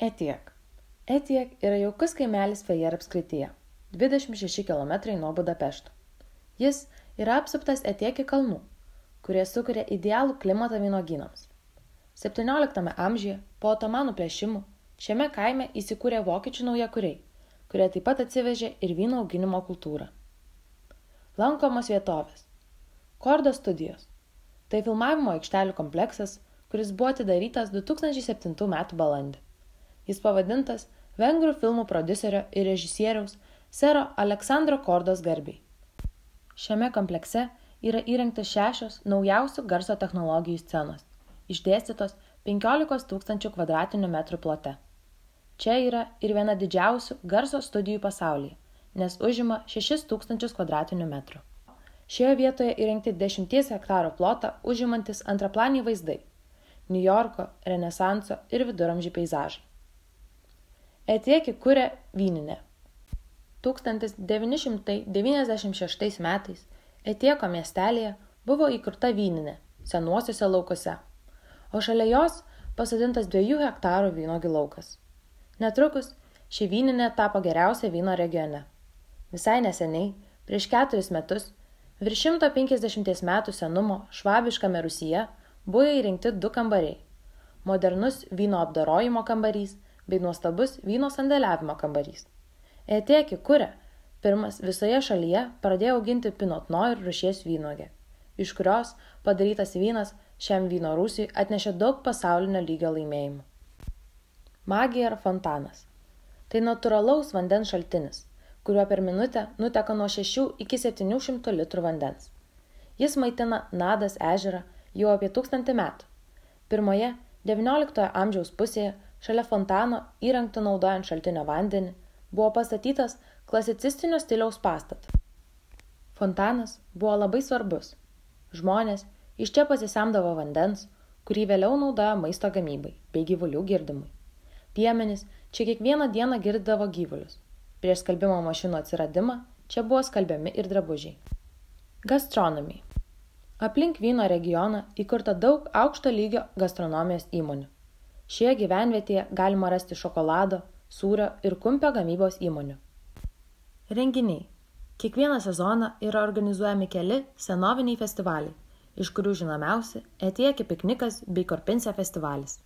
Etiek. Etiek yra jaukus kaimelis Fejer apskrityje, 26 km nuo Budapešto. Jis yra apsuptas Etieki kalnų, kurie sukuria idealų klimatą vynogynams. 17 amžiuje po otomanų plėšimų šiame kaime įsikūrė vokiečių naujakuriai, kurie taip pat atsivežė ir vyno auginimo kultūrą. Lankomos vietovės. Kordo studijos. Tai filmavimo aikštelių kompleksas, kuris buvo atidarytas 2007 m. balandį. Jis pavadintas vengrų filmų prodiuserio ir režisieriaus sero Aleksandro Kordos garbiai. Šiame komplekse yra įrengtas šešios naujausių garso technologijų scenos, išdėstytos 15 tūkstančių kvadratinių metrų plote. Čia yra ir viena didžiausių garso studijų pasaulyje, nes užima 6 tūkstančius kvadratinių metrų. Šioje vietoje įrengti 10 hektaro plotą užimantis antraplaniai vaizdai - Niujorko, Renesanso ir viduramžių peizažai. Etiekį kūrė vyninė. 1996 metais Etieko miestelėje buvo įkurta vyninė senuosiuose laukuose, o šalia jos pasodintas dviejų hektarų vynogi laukas. Netrukus ši vyninė tapo geriausia vyno regione. Visai neseniai, prieš keturis metus, virš 150 metų senumo švabiškame Rusyje buvo įrengti du kambariai. Modernus vyno apdarojimo kambarys – bei nuostabus vyno sandėliavimo kambarys. Etėki kuria pirmas visoje šalyje pradėjo auginti Pinot Noir rušies vynogę, iš kurios padarytas vynas šiam vyno rūsiui atnešė daug pasaulinio lygio laimėjimų. Magija ir fontanas. Tai natūralaus vandens šaltinis, kuriuo per minutę nuteka nuo 6 iki 700 litrų vandens. Jis maitina Nadas ežerą jau apie tūkstantį metų. Pirmoje XIX amžiaus pusėje šalia fontano įrengto naudojant šaltinio vandenį buvo pastatytas klasicistinio stiliaus pastatas. Fontanas buvo labai svarbus. Žmonės iš čia pasisemdavo vandens kurį vėliau naudojo maisto gamybai bei gyvulių girdimui. Piemenys čia kiekvieną dieną girdydavo gyvulius. Prieš skalbimo mašinų atsiradimą čia buvo skalbiami ir drabužiai. Gastronomija aplink vyno regioną įkurta daug aukšto lygio gastronomijos įmonių šioje gyvenvietėje galima rasti šokolado sūrio ir kumpio gamybos įmonių. Renginiai. Kiekvieną sezoną yra organizuojami keli senoviniai festivaliai iš kurių žinomiausi etieki piknikas bei korpinsė festivalis